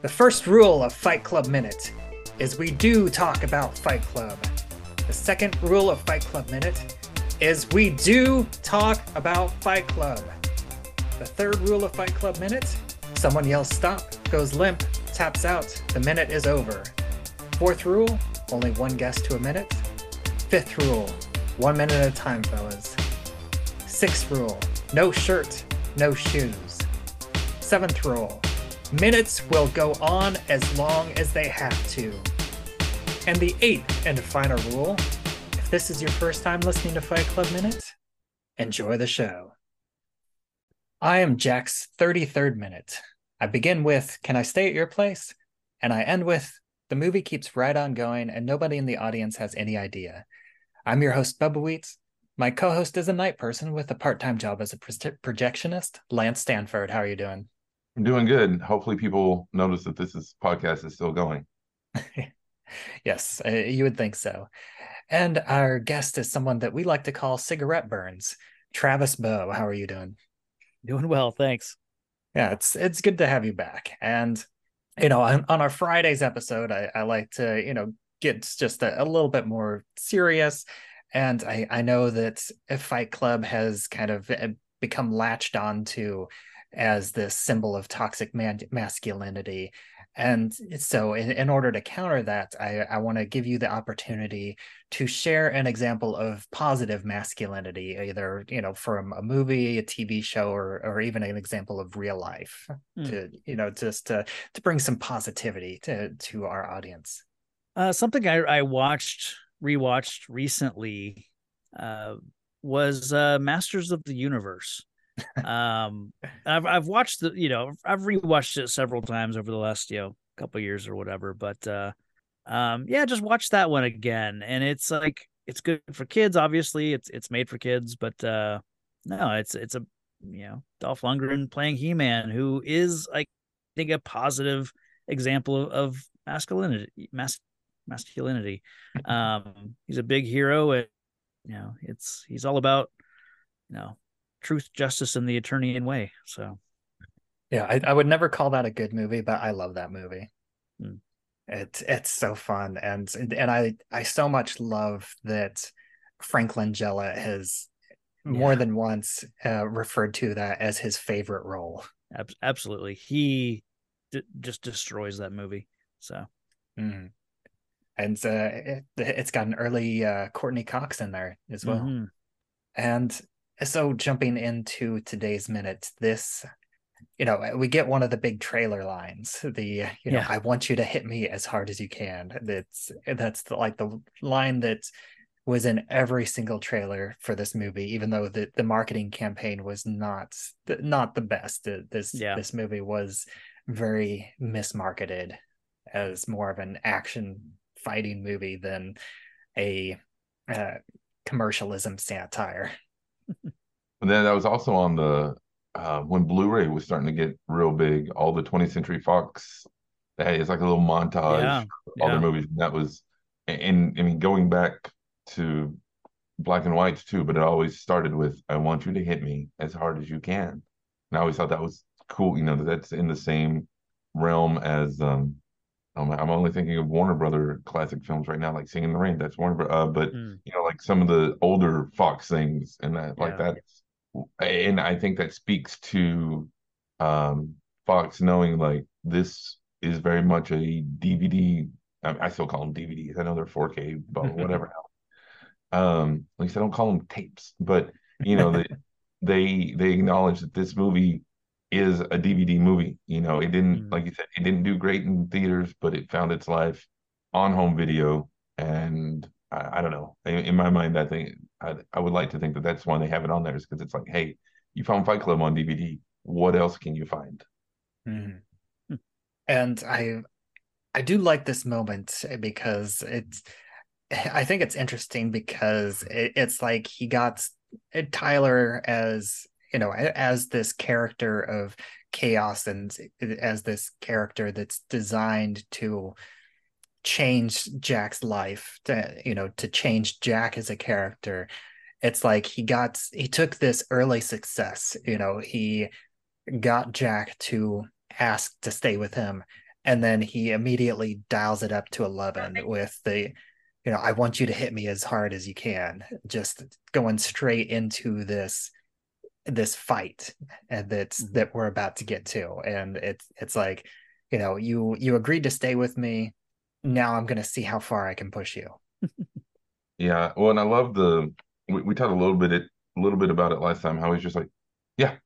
The first rule of Fight Club Minute is we do talk about Fight Club. The second rule of Fight Club Minute is we do talk about Fight Club. The third rule of Fight Club Minute someone yells stop, goes limp, taps out, the minute is over. Fourth rule only one guest to a minute. Fifth rule one minute at a time, fellas. Sixth rule no shirt, no shoes. Seventh rule minutes will go on as long as they have to. And the eighth and final rule if this is your first time listening to Fight Club Minute, enjoy the show. I am Jack's 33rd minute. I begin with, Can I stay at your place? And I end with, The movie keeps right on going and nobody in the audience has any idea. I'm your host, Bubbawheat. My co host is a night person with a part time job as a projectionist, Lance Stanford. How are you doing? I'm doing good. Hopefully, people notice that this is podcast is still going. yes, uh, you would think so. And our guest is someone that we like to call cigarette burns. Travis Bow, how are you doing? Doing well, thanks. Yeah, it's it's good to have you back. And you know, on, on our Fridays episode, I, I like to you know get just a, a little bit more serious. And I I know that Fight Club has kind of eh, become latched onto as this symbol of toxic man- masculinity. And so, in, in order to counter that, I, I want to give you the opportunity to share an example of positive masculinity, either you know from a movie, a TV show, or or even an example of real life. Mm. To you know, just to to bring some positivity to to our audience. Uh, something I, I watched, rewatched recently, uh, was uh, Masters of the Universe um, I've I've watched the you know I've rewatched it several times over the last you know couple years or whatever, but uh, um, yeah, just watch that one again, and it's like it's good for kids. Obviously, it's it's made for kids, but uh, no, it's it's a you know Dolph Lundgren playing He Man, who is I think a positive example of, of masculinity, mas- masculinity. Um, he's a big hero, and you know it's he's all about you know truth, justice, and the Eternian way. So, yeah, I, I would never call that a good movie, but I love that movie. Hmm. It's it's so fun, and and I I so much love that Franklin Langella has more yeah. than once uh, referred to that as his favorite role. Absolutely, he d- just destroys that movie. So. Mm-hmm and uh, it, has got an early uh, Courteney Cox in there as well. Mm-hmm. And so jumping into today's minute, this you know we get one of the big trailer lines the you know yeah. i want you to hit me as hard as you can that's that's the, like the line that was in every single trailer for this movie even though the, the marketing campaign was not not the best this yeah. this movie was very mismarketed as more of an action fighting movie than a uh, commercialism satire and then that was also on the uh, when Blu-ray was starting to get real big. All the 20th Century Fox, hey, it's like a little montage, yeah, all yeah. their movies. And that was, and I mean, going back to black and whites too, but it always started with "I want you to hit me as hard as you can." And I always thought that was cool. You know, that's in the same realm as um, I'm only thinking of Warner Brother classic films right now, like Singing in the Rain. That's Warner, uh, but mm. you know, like some of the older Fox things and that, yeah. like that. And I think that speaks to um, Fox knowing like this is very much a DVD. I, I still call them DVDs. I know they're 4K, but whatever. um, at least I don't call them tapes. But you know, they they they acknowledge that this movie is a DVD movie. You know, it didn't, mm like you said, it didn't do great in theaters, but it found its life on home video. And I, I don't know. In, in, my mind, I think I, I would like to think that that's why they have it on there, is because it's like, hey, you found Fight Club on DVD. What else can you find? Mm-hmm. And I, I do like this moment because it's. I think it's interesting because it, it's like he got Tyler as you know as this character of chaos and as this character that's designed to change Jack's life to you know to change Jack as a character it's like he got he took this early success you know he got Jack to ask to stay with him and then he immediately dials it up to 11 with the you know i want you to hit me as hard as you can just going straight into this this fight and that's mm-hmm. that we're about to get to. And it's it's like you know you you agreed to stay with me. Now i'm going to see how far i can push you. Yeah well and i love the we, we talked a little bit a little bit about it last time how he's just like yeah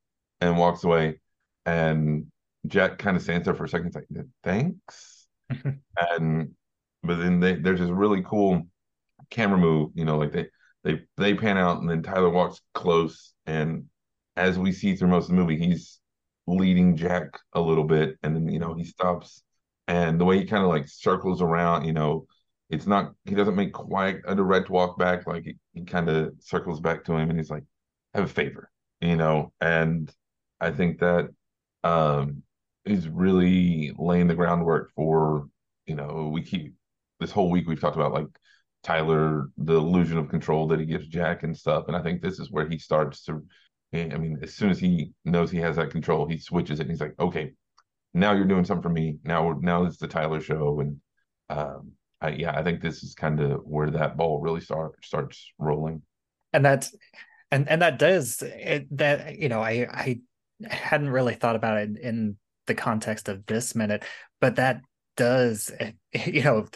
and walks away. And jack kind of stands there for a second like thanks? And but then they, there's this really cool camera move you know like they they they pan out and then tyler walks close and as we see through most of the movie, he's leading Jack a little bit, and then you know he stops, and the way he kind of like circles around, you know, it's not he doesn't make quite a direct walk back, like he, he kind of circles back to him, and he's like, "Have a favor," you know, and I think that um is really laying the groundwork for you know we keep this whole week we've talked about like Tyler the illusion of control that he gives Jack and stuff, and I think this is where he starts to I mean, as soon as he knows he has that control, he switches it and he's like, okay, now you're doing something for me. Now, now it's the Tyler show. And um, I, yeah, I think this is kind of where that ball really start, starts rolling. And that's, and, and that does it, that, you know, I, I hadn't really thought about it in the context of this minute, but that does, you know,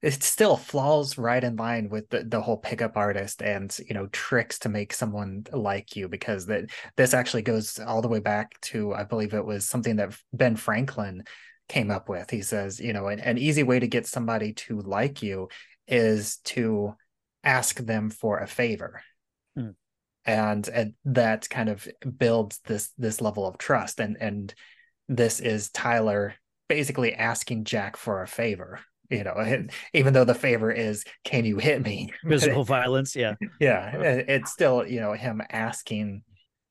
it still falls right in line with the, the whole pickup artist and you know tricks to make someone like you because that this actually goes all the way back to i believe it was something that ben franklin came up with. He says you know an, an easy way to get somebody to like you is to ask them for a favor. Hmm. and, and that kind of builds this this level of trust. And and this is tyler basically asking jack for a favor you know even though the favor is can you hit me? Physical violence yeah. Yeah it's still you know him asking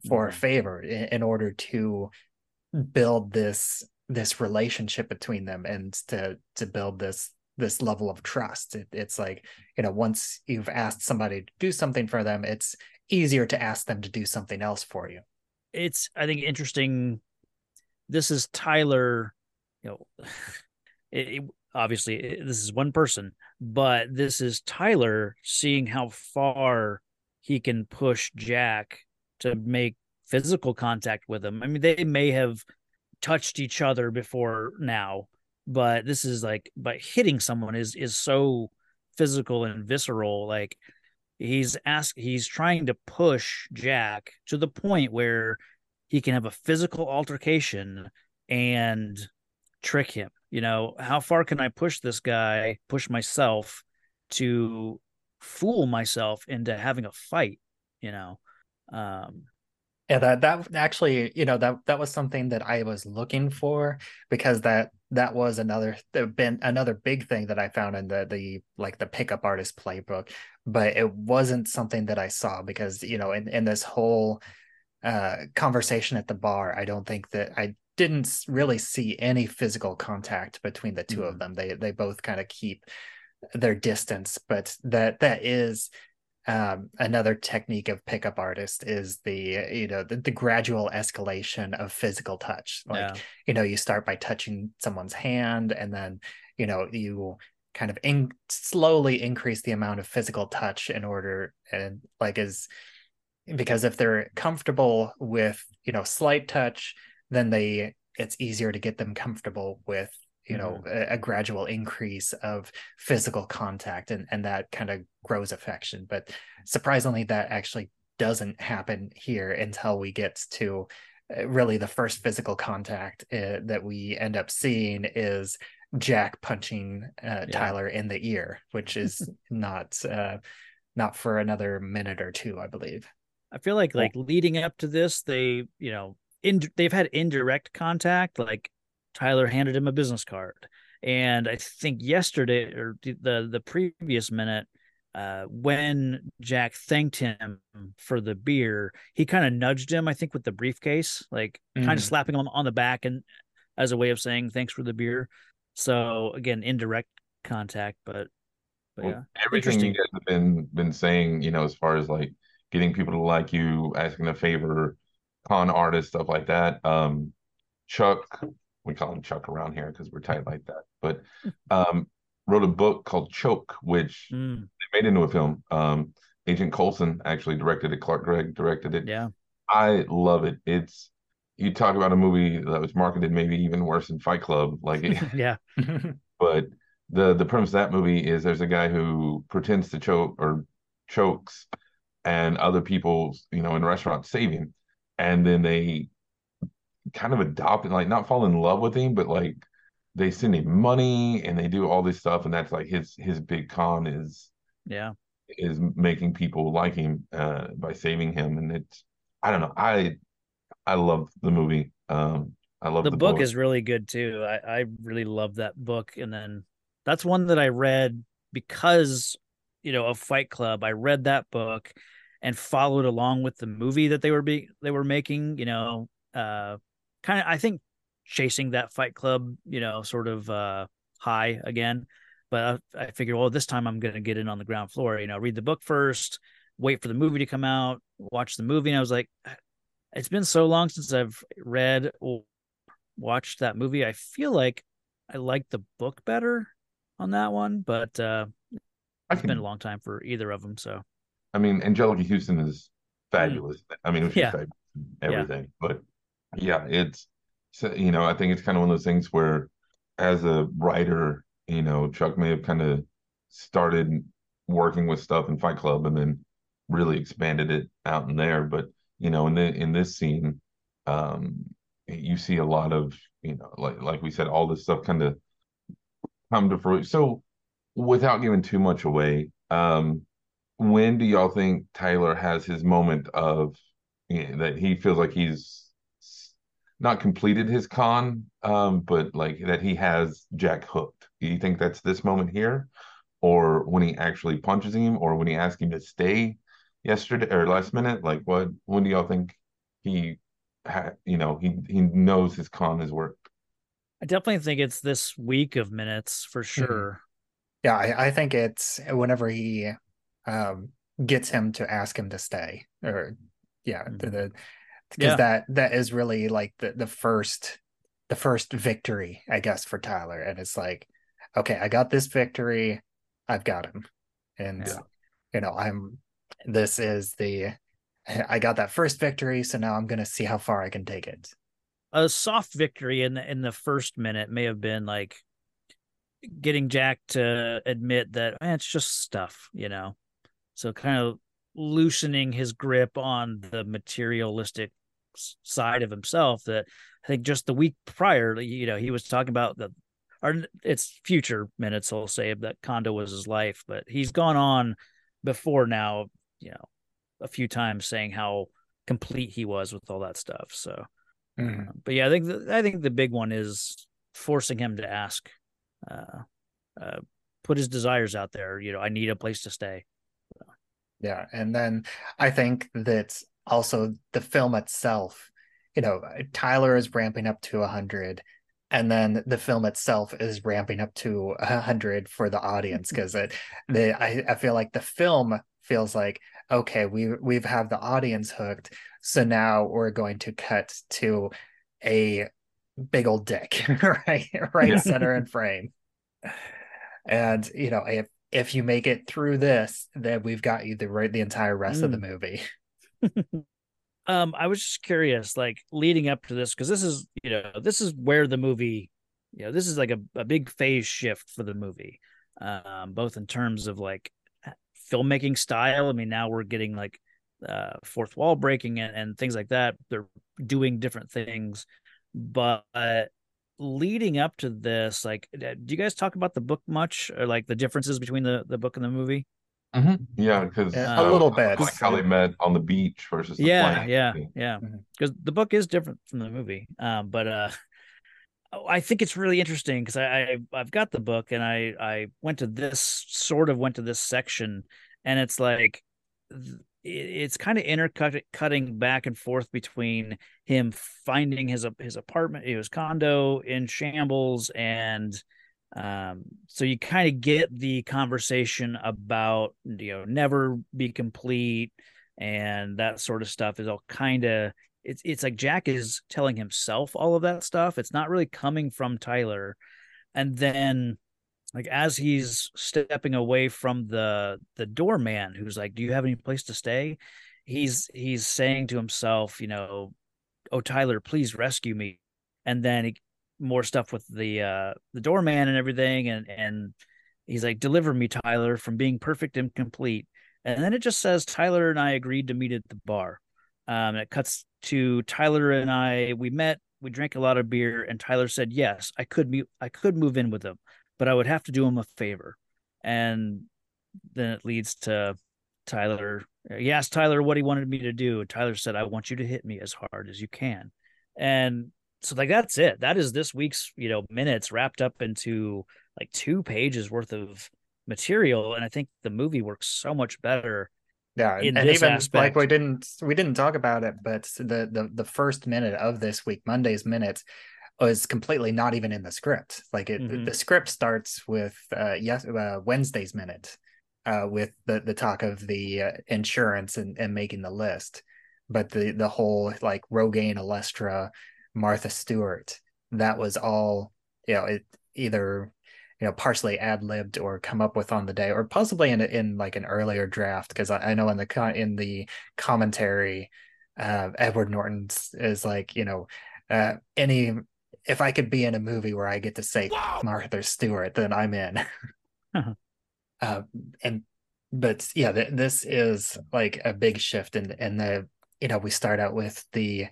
for a mm-hmm. favor in, in order to build this this relationship between them and to to build this this level of trust. It, it's like you know once you've asked somebody to do something for them it's easier to ask them to do something else for you. It's i think interesting. This is tyler you know it, obviously this is one person, but this is Tyler seeing how far he can push Jack to make physical contact with him. I mean, they may have touched each other before now, but this is like, but hitting someone is is so physical and visceral. Like he's ask, he's trying to push Jack to the point where he can have a physical altercation and trick him you know how far can i push this guy push myself to fool myself into having a fight you know? Um yeah that that actually you know that that was something that i was looking for because that that was another been another big thing that i found in the the like the pickup artist playbook but it wasn't something that i saw because you know in in this whole uh conversation at the bar i don't think that i didn't really see any physical contact between the 2 mm-hmm. of them. They they both kind of keep their distance, but that that is um, another technique of pickup artist is the you know the, the gradual escalation of physical touch. Like yeah. you know you start by touching someone's hand, and then you know you kind of in, slowly increase the amount of physical touch in order and like is because if they're comfortable with you know slight touch then they it's easier to get them comfortable with you know mm-hmm. a, a, gradual increase of physical contact and and that kind of grows affection but surprisingly that actually doesn't happen here until we get to uh, really the first physical contact uh, that we end up seeing is Jack punching uh, yeah. Tyler in the ear, which is not uh, not for another minute or two, I believe. I feel like like leading up to this, they you know in, they've had indirect contact like Tyler handed him a business card and I think yesterday or the the previous minute uh, when Jack thanked him for the beer, he kind of nudged him, I think, with the briefcase, like mm. kind of slapping him on the back and as a way of saying thanks for the beer. So again, indirect contact, but, but well, yeah, everything you guys have been been saying, you know, as far as like getting people to like you, asking a favor, con artist, stuff like that. Um, Chuck we call him Chuck around here because we're tight like that. But um, wrote a book called Choke, which mm. they made into a film. Um, Agent Coulson actually directed it. Clark Gregg directed it. Yeah, I love it. It's you talk about a movie that was marketed maybe even worse than Fight Club. Like, it, yeah, but the the premise of that movie is there's a guy who pretends to choke or chokes, and other people, you know, in restaurants save him, and then they kind of adopt and like not fall in love with him, but like they send him money and they do all this stuff, and that's like his his big con is yeah is making people like him uh, by saving him, and it's I don't know I I love the movie. Um, I love the, the book, book is really good too. I I really love that book, and then that's one that I read because you know of Fight Club. I read that book and followed along with the movie that they were be they were making. You know, uh, kind of I think chasing that Fight Club, you know, sort of uh, high again. But I, I figured, well, this time I'm going to get in on the ground floor. You know, read the book first, wait for the movie to come out, watch the movie, and I was like, it's been so long since I've read or watched that movie. I feel like I like the book better on that one, but uh, it's been a long time for either of them. So, I mean, Anjelica Huston is fabulous. Mm. I mean, she's yeah. fabulous everything, yeah. but yeah, it's you know, I think it's kind of one of those things where, as a writer, you know, Chuck may have kind of started working with stuff in Fight Club and then really expanded it out in there. But you know, in the in this scene, um, you see a lot of you know, like like we said, all this stuff kind of come to fruition. So, without giving too much away, um, when do y'all think Tyler has his moment of you know, that he feels like he's not completed his con, um, but like that he has Jack hooked. Do you think that's this moment here, or when he actually punches him, or when he asks him to stay yesterday or last minute? Like, what? When do y'all think he, ha- you know, he he knows his con has worked? I definitely think it's this week of minutes for mm-hmm. sure. Mm-hmm. Yeah, I, I, think it's whenever he um, gets him to ask him to stay, or yeah, mm-hmm. the, the because yeah. that that is really like the the first the first victory i guess for tyler and it's like okay i got this victory i've got him and yeah. you know i'm this is the i got that first victory so now i'm going to see how far i can take it a soft victory in the in the first minute may have been like getting jack to admit that eh, it's just stuff you know so kind of loosening his grip on the materialistic side of himself that I think just the week prior, you know, he was talking about the or it's future minutes he'll say that condo was his life, but he's gone on before now, you know, a few times saying how complete he was with all that stuff. So, mm. uh, but yeah, I think the, I think the big one is forcing him to ask, uh, uh, put his desires out there. You know, I need a place to stay. Yeah, and then I think that also the film itself, you know, Tyler is ramping up to 100 and then the film itself is ramping up to 100 for the audience because it the I, I feel like the film feels like okay we we've have the audience hooked so now we're going to cut to a big old dick right right yeah. center and frame and you know if if you make it through this, then we've got you the right the entire rest mm. of the mm. movie. um, I was just curious, like leading up to this, because this is you know this is where the movie, you know, this is like a, a big phase shift for the movie, um, both in terms of like filmmaking style. I mean, now we're getting like uh, fourth wall breaking and, and things like that. They're doing different things, but leading up to this, like, do you guys talk about the book much, or like the differences between the the book and the movie? Mm-hmm. Yeah, because uh, a little bit, like how they met on the beach versus the yeah, plane. yeah, yeah, because mm-hmm. the book is different from the movie. Um, but uh, I think it's really interesting because I, I have got the book and I I went to this sort of went to this section, and it's like it's kind of intercutting back and forth between him finding his his apartment, his condo in shambles, and um, so you kind of get the conversation about you know never be complete and that sort of stuff is all kind of it's it's like Jack is telling himself all of that stuff. It's not really coming from Tyler. And then like as he's stepping away from the the doorman who's like, "Do you have any place to stay?" He's he's saying to himself, you know, "Oh Tyler, please rescue me." And then he, more stuff with the uh the doorman and everything and and he's like, "Deliver me, Tyler, from being perfect and complete." And then it just says Tyler and I agreed to meet at the bar. Um, it cuts to Tyler and I. We met. We drank a lot of beer, and Tyler said, "Yes, I could meet. I could move in with him, but I would have to do him a favor." And then it leads to Tyler. He asked Tyler what he wanted me to do. Tyler said, "I want you to hit me as hard as you can." And so, like, that's it. That is this week's, you know, minutes wrapped up into like two pages worth of material. And I think the movie works so much better yeah, and even aspect. like we didn't we didn't talk about it, but the the the first minute of this week, Monday's minute, was completely not even in the script. Like it, mm-hmm. the script starts with uh, yes, uh, Wednesday's minute, uh, with the the talk of the uh, insurance and and making the list, but the the whole like Rogaine, Olestra, Martha Stewart, that was all you know. It either you know partially ad libbed or come up with on the day, or possibly in in like an earlier draft. Because I, I, know in the in the commentary, uh, Edward Norton is like you know uh, any if I could be in a movie where I get to say Martha Stewart, then I'm in. uh-huh. uh, and but yeah, th- this is like a big shift in in the you know we start out with the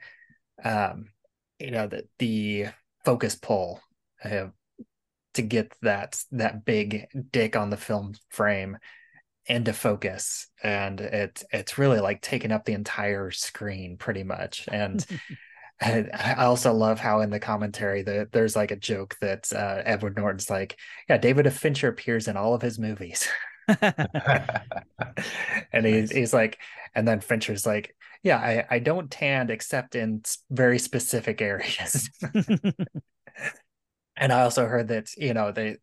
um you know the the focus pull uh, to get that that big dick on the film frame into focus and it it's really like taking up the entire screen pretty much and I also love how in the commentary that there's like a joke that uh, Edward Norton's like, yeah, David Fincher appears in all of his movies. and nice. he's like, and then Fincher's like, yeah, I, I don't tan except in very specific areas and I also heard that you know they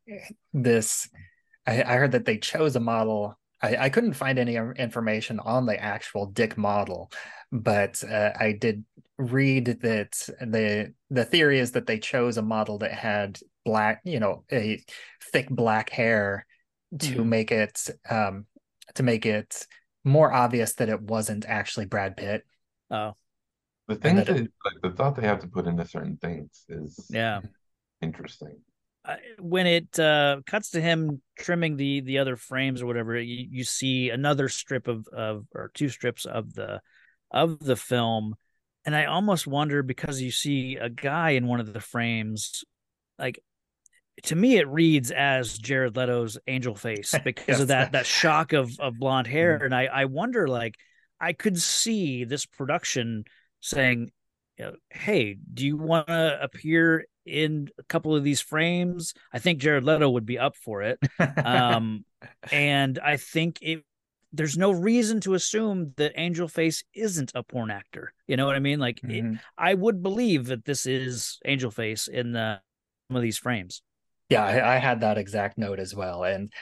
this I, I heard that they chose a model. I, I couldn't find any information on the actual Dick model, but uh, I did read that the the theory is that they chose a model that had black, you know, a thick black hair to mm. make it um to make it more obvious that it wasn't actually Brad Pitt. Oh. The thing that, it, like the thought they have to put into certain things is yeah interesting. Uh, when it uh, cuts to him trimming the the other frames or whatever, you, you see another strip of of or two strips of the of the film, and I almost wonder because you see a guy in one of the frames, like to me it reads as Jared Leto's angel face because yes. of that that shock of of blonde hair, mm-hmm. and I I wonder like I could see this production saying, you know, "Hey, do you want to appear in a couple of these frames. I think Jared Leto would be up for it. Um, and I think it there's no reason to assume that Angel Face isn't a porn actor. You know what I mean? Like mm-hmm. it, I would believe that this is Angel Face in the some of these frames. Yeah, I, I had that exact note as well. And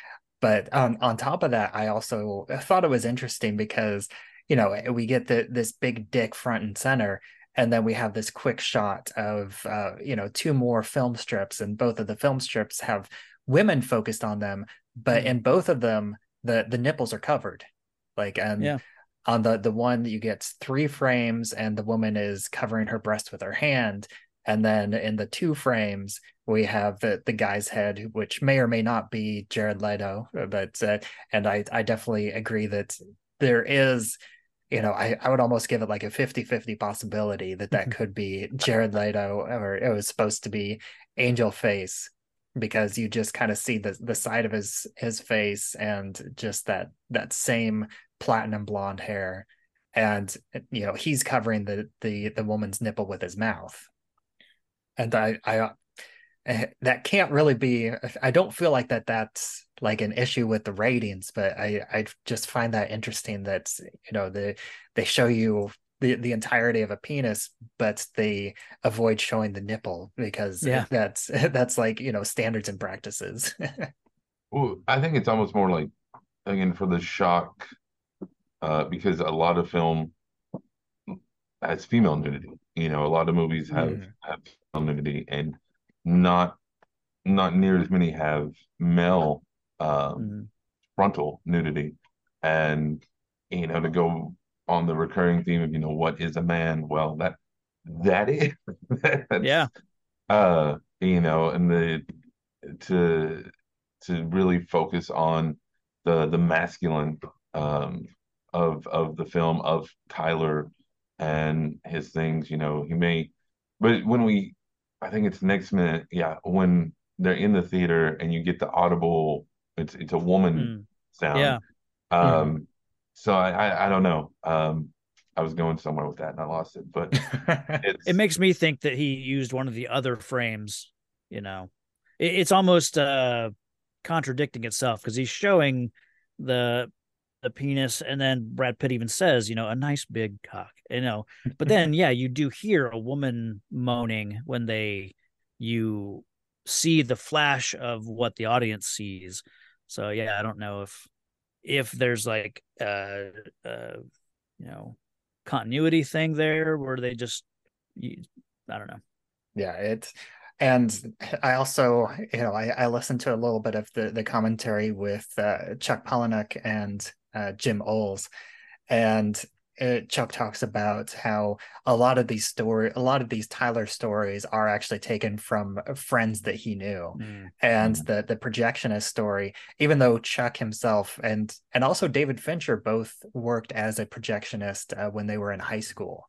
but on on top of that, I also thought it was interesting because you know we get the this big dick front and center and then we have this quick shot of uh, you know two more film strips and both of the film strips have women focused on them but mm. in both of them the the nipples are covered like and yeah. on the the one you get three frames and the woman is covering her breast with her hand and then in the two frames we have the, the guy's head which may or may not be jared leto but uh, and i i definitely agree that there is you know, I, I would almost give it like a 50 50 possibility that that mm-hmm. could be Jared Leto or it was supposed to be Angel Face because you just kind of see the the side of his his face and just that that same platinum blonde hair. And you know he's covering the the the woman's nipple with his mouth. And i i Eh, that can't really be i don't feel like that that's like an issue with the ratings but i i just find that interesting that you know the they show you the, the entirety of a penis but they avoid showing the nipple because yeah. that's that's like you know standards and practices well i think it's almost more like again for the shock uh because a lot of film has female nudity. You know, a lot of movies have mm. have female nudity, and not not near as many have male um, mm. frontal nudity. And you know, to go on the recurring theme of you know what is a man? Well, that that is yeah. Uh, you know, and the to to really focus on the the masculine um of of the film of Tyler and his things. You know, he may, but when we, I think it's next minute, yeah, when they're in the theater and you get the audible, it's it's a woman mm. sound. Yeah. Um. So I, I I don't know. Um. I was going somewhere with that and I lost it, but it makes me think that he used one of the other frames. You know, it, it's almost uh contradicting itself because he's showing the the penis and then brad pitt even says you know a nice big cock you know but then yeah you do hear a woman moaning when they you see the flash of what the audience sees so yeah i don't know if if there's like uh you know continuity thing there where they just you, i don't know. Yeah it's and I also, you know, I, I listened to a little bit of the the commentary with uh, Chuck Palahniuk and uh, Jim Uhls, and it, Chuck talks about how a lot of these story, a lot of these Tyler stories are actually taken from friends that he knew, mm. and mm. the the projectionist story. Even though Chuck himself and and also David Fincher both worked as a projectionist uh, when they were in high school,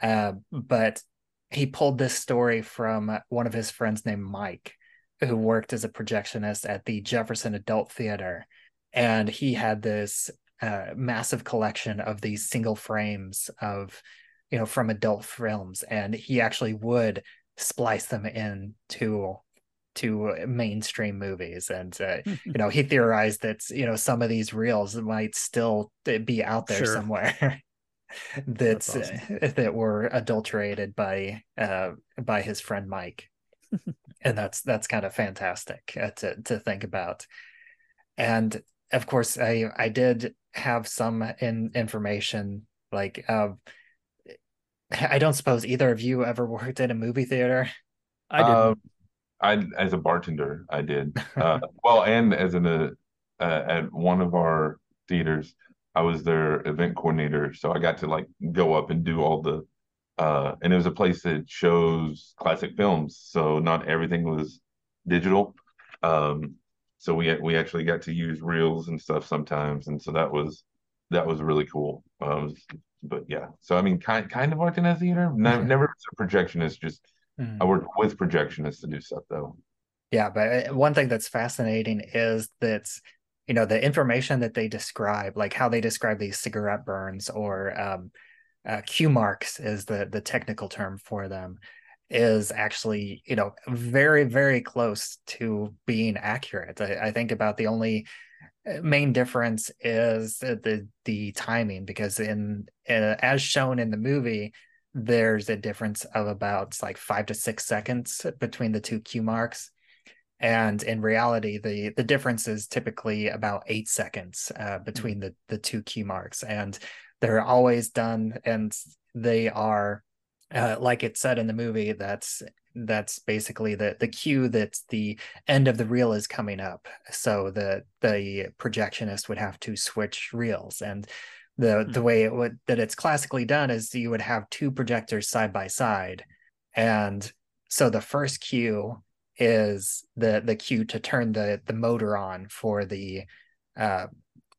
uh, but he pulled this story from one of his friends named Mike, who worked as a projectionist at the Jefferson Adult Theater. And he had this uh, massive collection of these single frames of, you know, from adult films. And he actually would splice them in to to mainstream movies and uh, you know he theorized that you know some of these reels might still be out there sure. somewhere that awesome. uh, that were adulterated by uh, by his friend Mike, and that's that's kind of fantastic uh, to to think about. And of course, I I did have some in information like uh, I don't suppose either of you ever worked at a movie theater. I did. Uh, I as a bartender, I did. Uh, well, and as an uh, at one of our theaters, I was their event coordinator, so I got to like go up and do all the uh and it was a place that shows classic films, so not everything was digital. Um so we we actually got to use reels and stuff sometimes and so that was that was really cool. Um but yeah. So I mean kind kind of worked in a theater. Never, never as a projectionist, just mm. I worked with projectionists to do stuff though. Yeah, but uh, one thing that's fascinating is that you know the information that they describe like how they describe these cigarette burns or um, uh, cue marks is the the technical term for them is actually you know very very close to being accurate. I, I think about the only uh, main difference is the the timing because in uh, as shown in the movie there's a difference of about like five to six seconds between the two cue marks. And in reality the the difference is typically about eight seconds uh, between the the two cue marks. And they're always done and they are uh, like it said in the movie that's that's basically the the cue that the end of the reel is coming up. So the the projectionist would have to switch reels. And the mm-hmm. the way it would that it's classically done is you would have two projectors side by side. And so the first cue is the the cue to turn the the motor on for the uh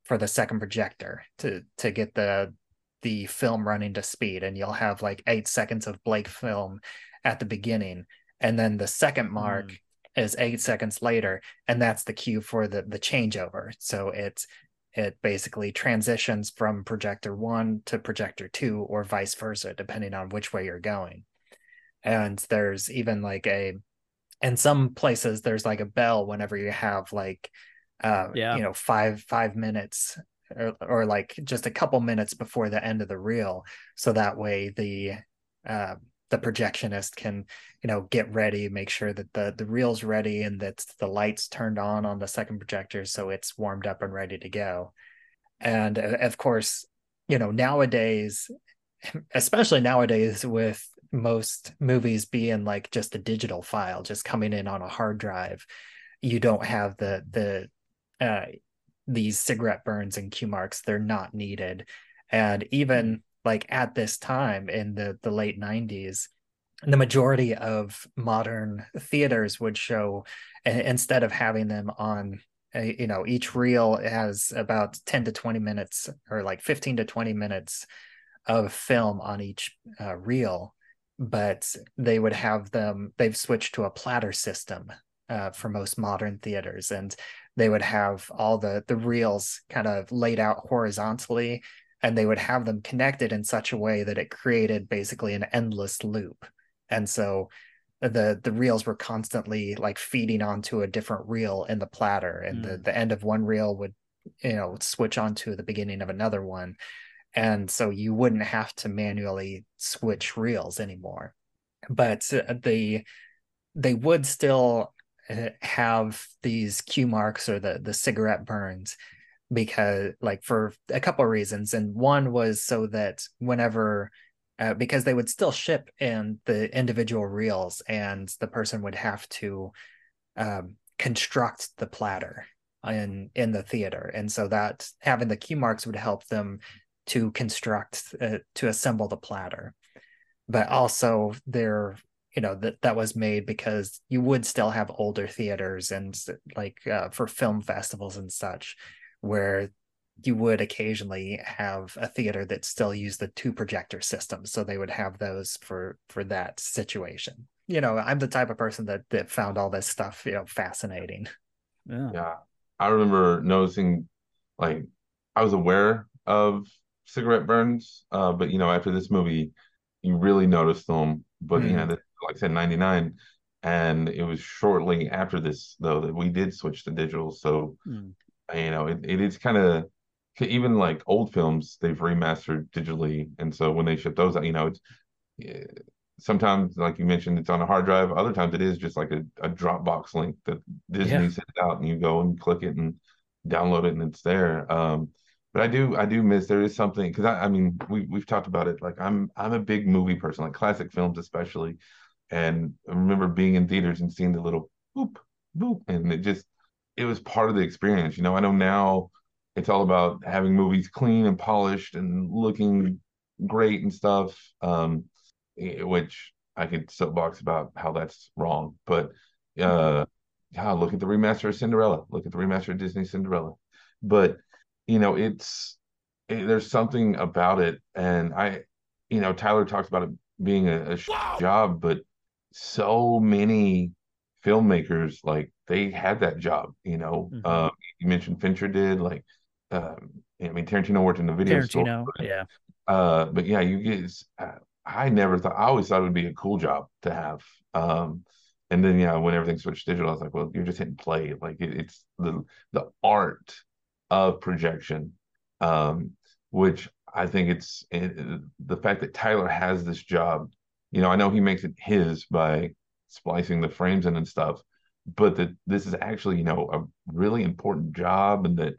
for the second projector to to get the the film running to speed and you'll have like eight seconds of Blake film at the beginning and then the second mark mm. is eight seconds later and that's the cue for the the changeover so it's it basically transitions from projector one to projector two or vice versa depending on which way you're going and there's even like a in some places there's like a bell whenever you have like uh yeah. you know five five minutes or, or like just a couple minutes before the end of the reel. So that way the uh the projectionist can you know get ready make sure that the the reel's ready and that the lights turned on on the second projector so it's warmed up and ready to go. And uh, of course you know nowadays especially nowadays with most movies being like just a digital file just coming in on a hard drive you don't have the the uh these cigarette burns and cue marks they're not needed. And even like at this time in the the late 90s the majority of modern theaters would show instead of having them on you know each reel has about 10 to 20 minutes or like 15 to 20 minutes of film on each uh, reel but they would have them they've switched to a platter system uh, for most modern theaters. And they would have all the the reels kind of laid out horizontally and they would have them connected in such a way that it created basically an endless loop. And so the the reels were constantly like feeding onto a different reel in the platter and mm. the, the end of one reel would you know switch onto the beginning of another one. And so you wouldn't have to manually switch reels anymore. But uh, they they would still uh, have these cue marks or the the cigarette burns because like for a couple of reasons. And one was so that whenever uh, because they would still ship in the individual reels and the person would have to um, construct the platter in in the theater. And so that having the cue marks would help them to construct uh, to assemble the platter. But also there you know that that was made because you would still have older theaters and like uh, for film festivals and such where you would occasionally have a theater that still used the two projector system so they would have those for for that situation you know i'm the type of person that that found all this stuff you know fascinating yeah yeah i remember noticing like i was aware of cigarette burns uh but you know after this movie you really noticed them but mm. you know mm. Like i said 99 and it was shortly after this though that we did switch to digital. So mm. you know it, it is kind of even like old films they've remastered digitally. And so when they ship those out you know it's sometimes like you mentioned it's on a hard drive. Other times it is just like a, a dropbox link that disney yeah. sends out and you go and click it and download it and it's there. Um, but i do i do miss there is something because I, I mean we, we've talked about it. Like i'm i'm a big movie person like classic films especially and i remember being in theaters and seeing the little boop boop and it just it was part of the experience you know i know now it's all about having movies clean and polished and looking great and stuff. Um, which I could soapbox about how that's wrong, but uh, yeah, look at the remaster of Cinderella. Look at the remaster of Disney Cinderella. But you know, it's it, there's something about it, and I, you know, Tyler talks about it being a, a job, but so many filmmakers like they had that job. You know, mm-hmm. uh, you mentioned Fincher did like um, I mean, Tarantino worked in the video Tarantino, store. But, yeah. Uh, but yeah, you get. Uh, I never thought. I always thought it would be a cool job to have. Um, and then yeah, when everything switched digital, I was like, well, you're just hitting play. Like it, it's the the art of projection, um, which I think it's it, the fact that Tyler has this job. You know, I know he makes it his by splicing the frames in and stuff, but that this is actually you know a really important job, and that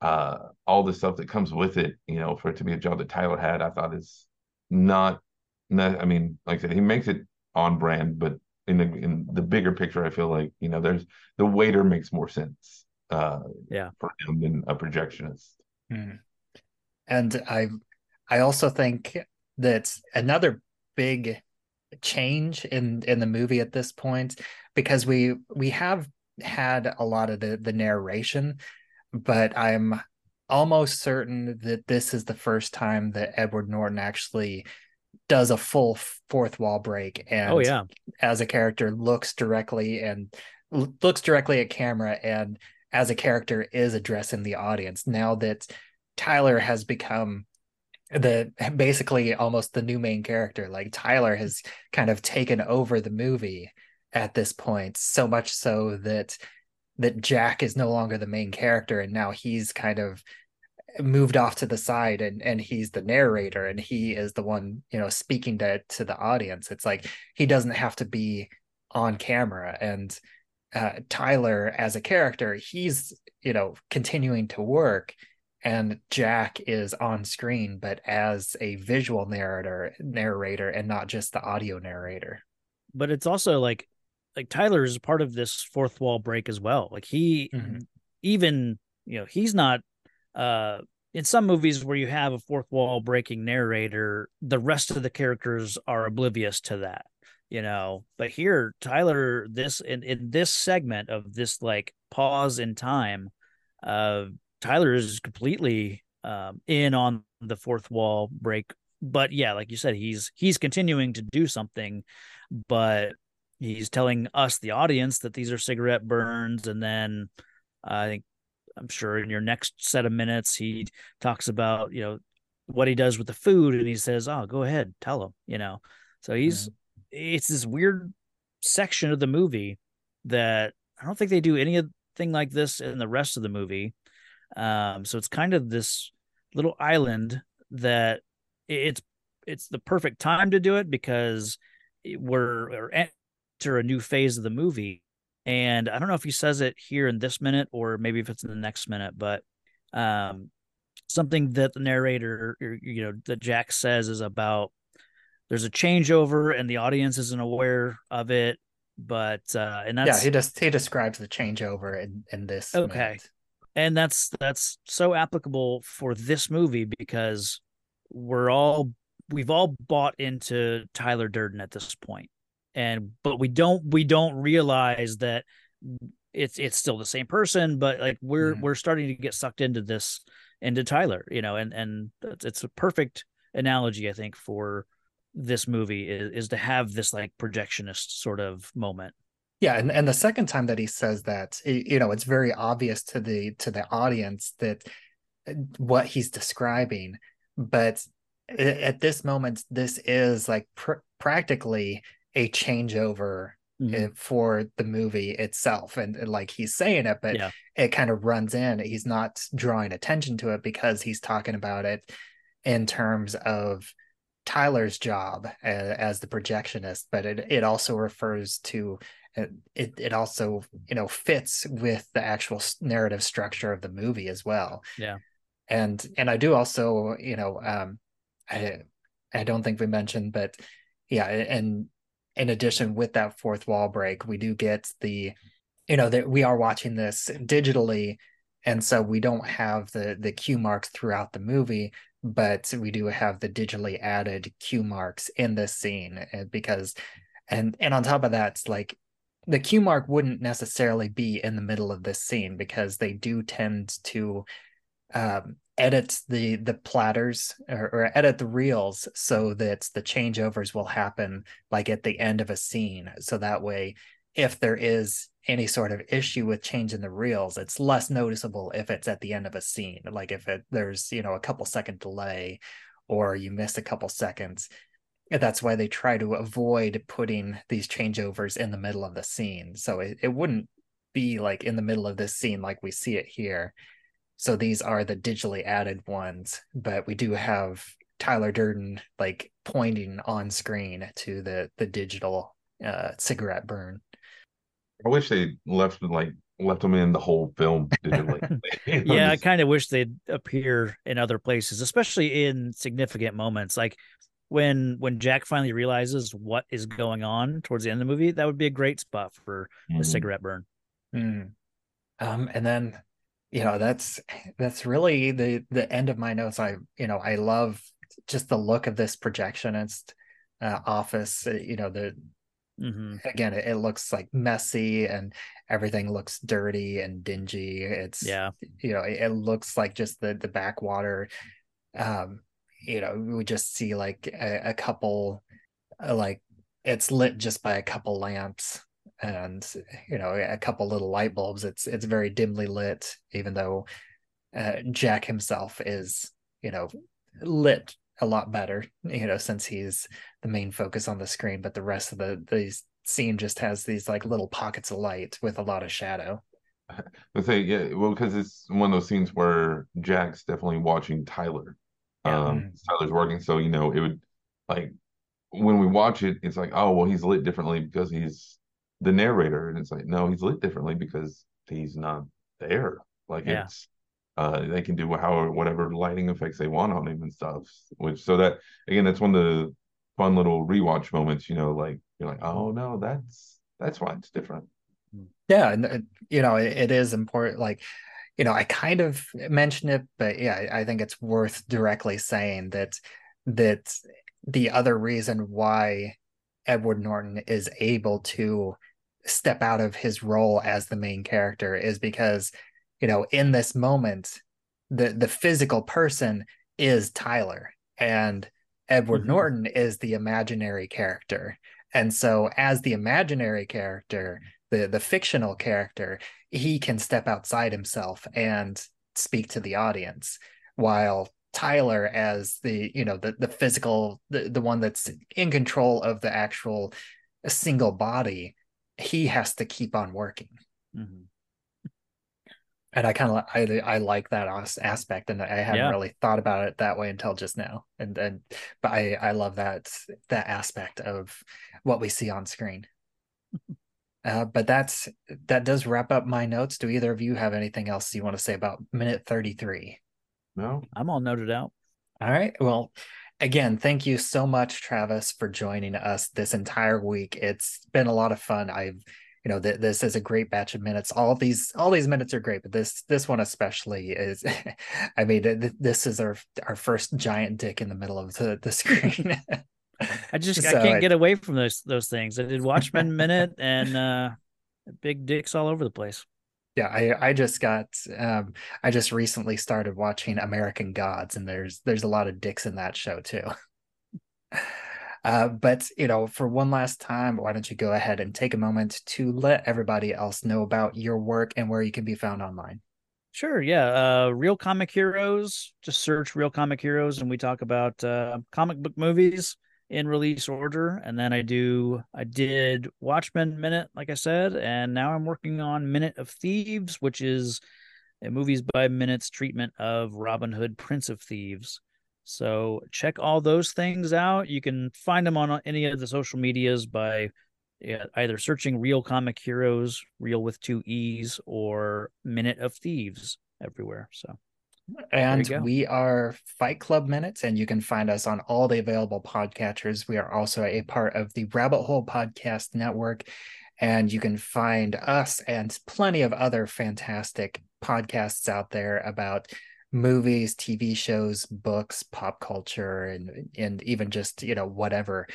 uh, all the stuff that comes with it, you know, for it to be a job that Tyler had, I thought is not, not I mean, like I said, he makes it on brand, but in the in the bigger picture, I feel like you know, there's the waiter makes more sense, uh, yeah, for him than a projectionist. Mm. And I, I also think that another big change in in the movie at this point because we we have had a lot of the the narration but I'm almost certain that this is the first time that Edward Norton actually does a full fourth wall break oh, and oh yeah. as a character looks directly and looks directly at camera and as a character is addressing the audience. Now that Tyler has become the basically almost the new main character like Tyler has kind of taken over the movie at this point so much so that that Jack is no longer the main character and now he's kind of moved off to the side and and he's the narrator and he is the one you know speaking to to the audience. It's like he doesn't have to be on camera and uh, Tyler as a character he's you know continuing to work and Jack is on screen, but as a visual narrator, narrator, and not just the audio narrator. But it's also like, like Tyler is part of this fourth wall break as well. Like he, mm-hmm. even you know, he's not. uh in some movies where you have a fourth wall breaking narrator, the rest of the characters are oblivious to that, you know. But here, Tyler, this in, in this segment of this like pause in time, uh, Tyler is completely um, in on the fourth wall break. But yeah, like you said, he's he's continuing to do something, but he's telling us, the audience, that these are cigarette burns, and then uh, I think I'm sure in your next set of minutes he talks about you know what he does with the food, and he says, "Oh, go ahead, tell him," you know. So he's yeah. it's this weird section of the movie that I don't think they do anything like this in the rest of the movie. Um, so it's kind of this little island that it's it's the perfect time to do it because we're, we're enter a new phase of the movie. And I don't know if he says it here in this minute or maybe if it's in the next minute, but um, something that the narrator, you know, that Jack says is about there's a changeover and the audience isn't aware of it but uh and that's yeah he just he describes the changeover in in this okay minute and that's that's so applicable for this movie because we're all we've all bought into Tyler Durden at this point and but we don't we don't realize that it's it's still the same person but like we're mm-hmm. we're starting to get sucked into this into Tyler you know and and it's a perfect analogy I think for this movie is, is to have this like projectionist sort of moment yeah and, and the second time that he says that you know it's very obvious to the to the audience that uh, what he's describing but at this moment this is like pr- practically a changeover mm-hmm. for the movie itself and, and, like he's saying it but yeah. it kind of runs in he's not drawing attention to it because he's talking about it in terms of Tyler's job as, as the projectionist but it, it also refers to it it also you know fits with the actual narrative structure of the movie as well. Yeah. And and i do also you know um i i don't think we mentioned but yeah and in addition with that fourth wall break we do get the you know that we are watching this digitally and so we don't have the the cue marks throughout the movie but we do have the digitally added cue marks in this scene eh, because and and on top of that it's like the cue mark wouldn't necessarily be in the middle of this scene because they do tend to um, edit the the platters or, or, edit the reels so that the changeovers will happen like at the end of a scene. So that way if there is any sort of issue with changing the reels it's less noticeable if it's at the end of a scene. Like if it there's you know a couple second delay or you miss a couple seconds that's why they try to avoid putting these changeovers in the middle of the scene. So it, it wouldn't be like in the middle of this scene like we see it here. So these are the digitally added ones, but we do have Tyler Durden like pointing on screen to the the digital uh, cigarette burn. I wish they left like left them in the whole film digitally. yeah, I kind of wish they'd appear in other places, especially in significant moments. Like when when Jack finally realizes what is going on towards the end of the movie, that would be a great spot for mm-hmm. the cigarette burn. Mm. Um, and then you know that's that's really the the end of my notes. I you know I love just the look of this projectionist uh, office. Uh, you know the mm-hmm. again it, it, looks like messy and everything looks dirty and dingy. It's yeah you know it, it looks like just the the backwater. Um, you know we just see like a, a couple uh, like it's lit just by a couple lamps and you know a couple little light bulbs. It's it's very dimly lit even though uh, jack himself is you know lit a lot better you know since he's the main focus on the screen. But the rest of the the scene just has these like little pockets of light with a lot of shadow. I say yeah well because it's one of those scenes where jack's definitely watching tyler yeah. um Tyler's working. So, you know, it would like when we watch it, it's like, oh well, he's lit differently because he's the narrator. And it's like, no, he's lit differently because he's not there. Like yeah. it's uh, they can do how whatever lighting effects they want on him and stuff. Which so that again, that's one of the fun little rewatch moments. You know, like you're like, oh no, that's that's why it's different. Yeah, and you know, it, it is important. Like, you know, I kind of mentioned it, but yeah, I think it's worth directly saying that that the other reason why Edward Norton is able to step out of his role as the main character is because you know in this moment the the physical person is Tyler and Edward mm-hmm. Norton is the imaginary character and so as the imaginary character the the fictional character he can step outside himself and speak to the audience while Tyler as the you know the the physical the, the one that's in control of the actual single body he has to keep on working mm-hmm. and I kind of I I like that aspect and I hadn't yeah. really thought about it that way until just now and and but I I love that that aspect of what we see on screen uh, but that's that does wrap up my notes do either of you have anything else you want to say about minute 33 no, I'm all noted out. All right. Well, again, thank you so much, Travis, for joining us this entire week. It's been a lot of fun. I've you know th- this is a great batch of minutes all these all these minutes are great but this this one especially is i mean th- this is our our first giant dick in the middle of the, the screen i just so i can't I, get away from those those things i did watchmen minute and uh big dicks all over the place yeah i i just got um i just recently started watching american gods and there's there's a lot of dicks in that show too uh but you know for one last time why don't you go ahead and take a moment to let everybody else know about your work and where you can be found online Sure, yeah. Uh, Reel Comic Heroes. Just search Reel Comic Heroes, and we talk about uh, comic book movies in release order and then i do i did watchmen minute like i said and now i'm working on minute of thieves which is a movies by minutes treatment of robin hood prince of thieves. So check all those things out. You can find them on any of the social medias by either searching reel comic heroes real with two e's or minute of thieves everywhere so and we are Fight Club Minutes, and you can find us on all the available podcatchers. We are also a part of the Rabbit Hole Podcast Network, and you can find us and plenty of other fantastic podcasts out there about movies, TV shows, books, pop culture, and and even just you know whatever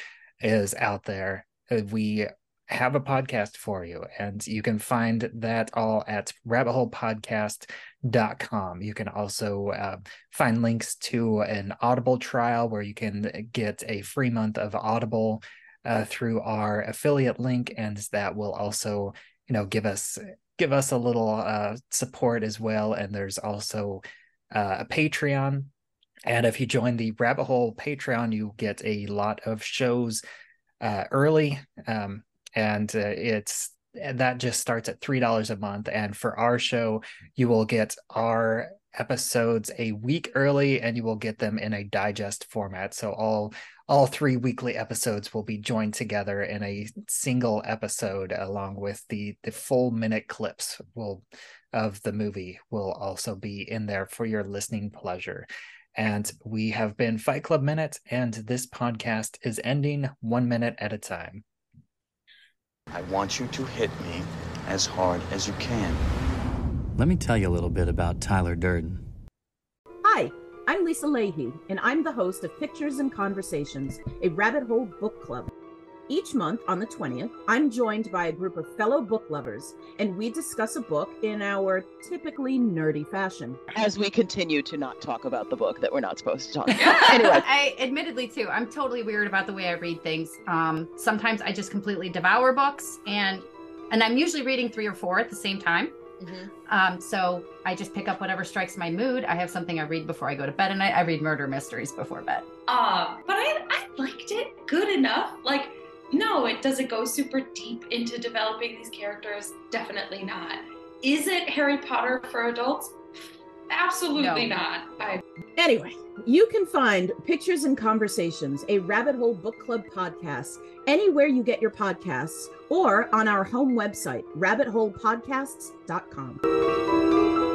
is out there. Uh, we have a podcast for you. And you can find that all at rabbitholepodcast.com. You can also uh, find links to an Audible trial where you can get a free month of Audible uh, through our affiliate link. And that will also, you know, give us give us a little uh, support as well. And there's also uh, a Patreon. And if you join the Rabbit Hole Patreon, you get a lot of shows uh, early. Um, and uh, it's that just starts at three dollars a month. And for our show, you will get our episodes a week early, and you will get them in a digest format. So all all three weekly episodes will be joined together in a single episode, along with the the full minute clips will of the movie will also be in there for your listening pleasure. And we have been Fight Club Minute, and this podcast is ending one minute at a time. I want you to hit me as hard as you can. Let me tell you a little bit about Tyler Durden. Hi, I'm Lisa Leahy, and I'm the host of Pictures and Conversations, a rabbit hole book club. Each month on the 20th, I'm joined by a group of fellow book lovers, and we discuss a book in our typically nerdy fashion. As we continue to not talk about the book that we're not supposed to talk about. anyway. I admittedly, too, I'm totally weird about the way I read things. Um, sometimes I just completely devour books, and and I'm usually reading three or four at the same time. Mm-hmm. Um, so I just pick up whatever strikes my mood. I have something I read before I go to bed, and I, I read murder mysteries before bed. Uh, but I, I liked it good enough. Like no, it doesn't go super deep into developing these characters. Definitely not. Is it Harry Potter for adults? Absolutely no. not. I... Anyway, you can find Pictures and Conversations, a rabbit hole book club podcast, anywhere you get your podcasts or on our home website, rabbitholepodcasts.com.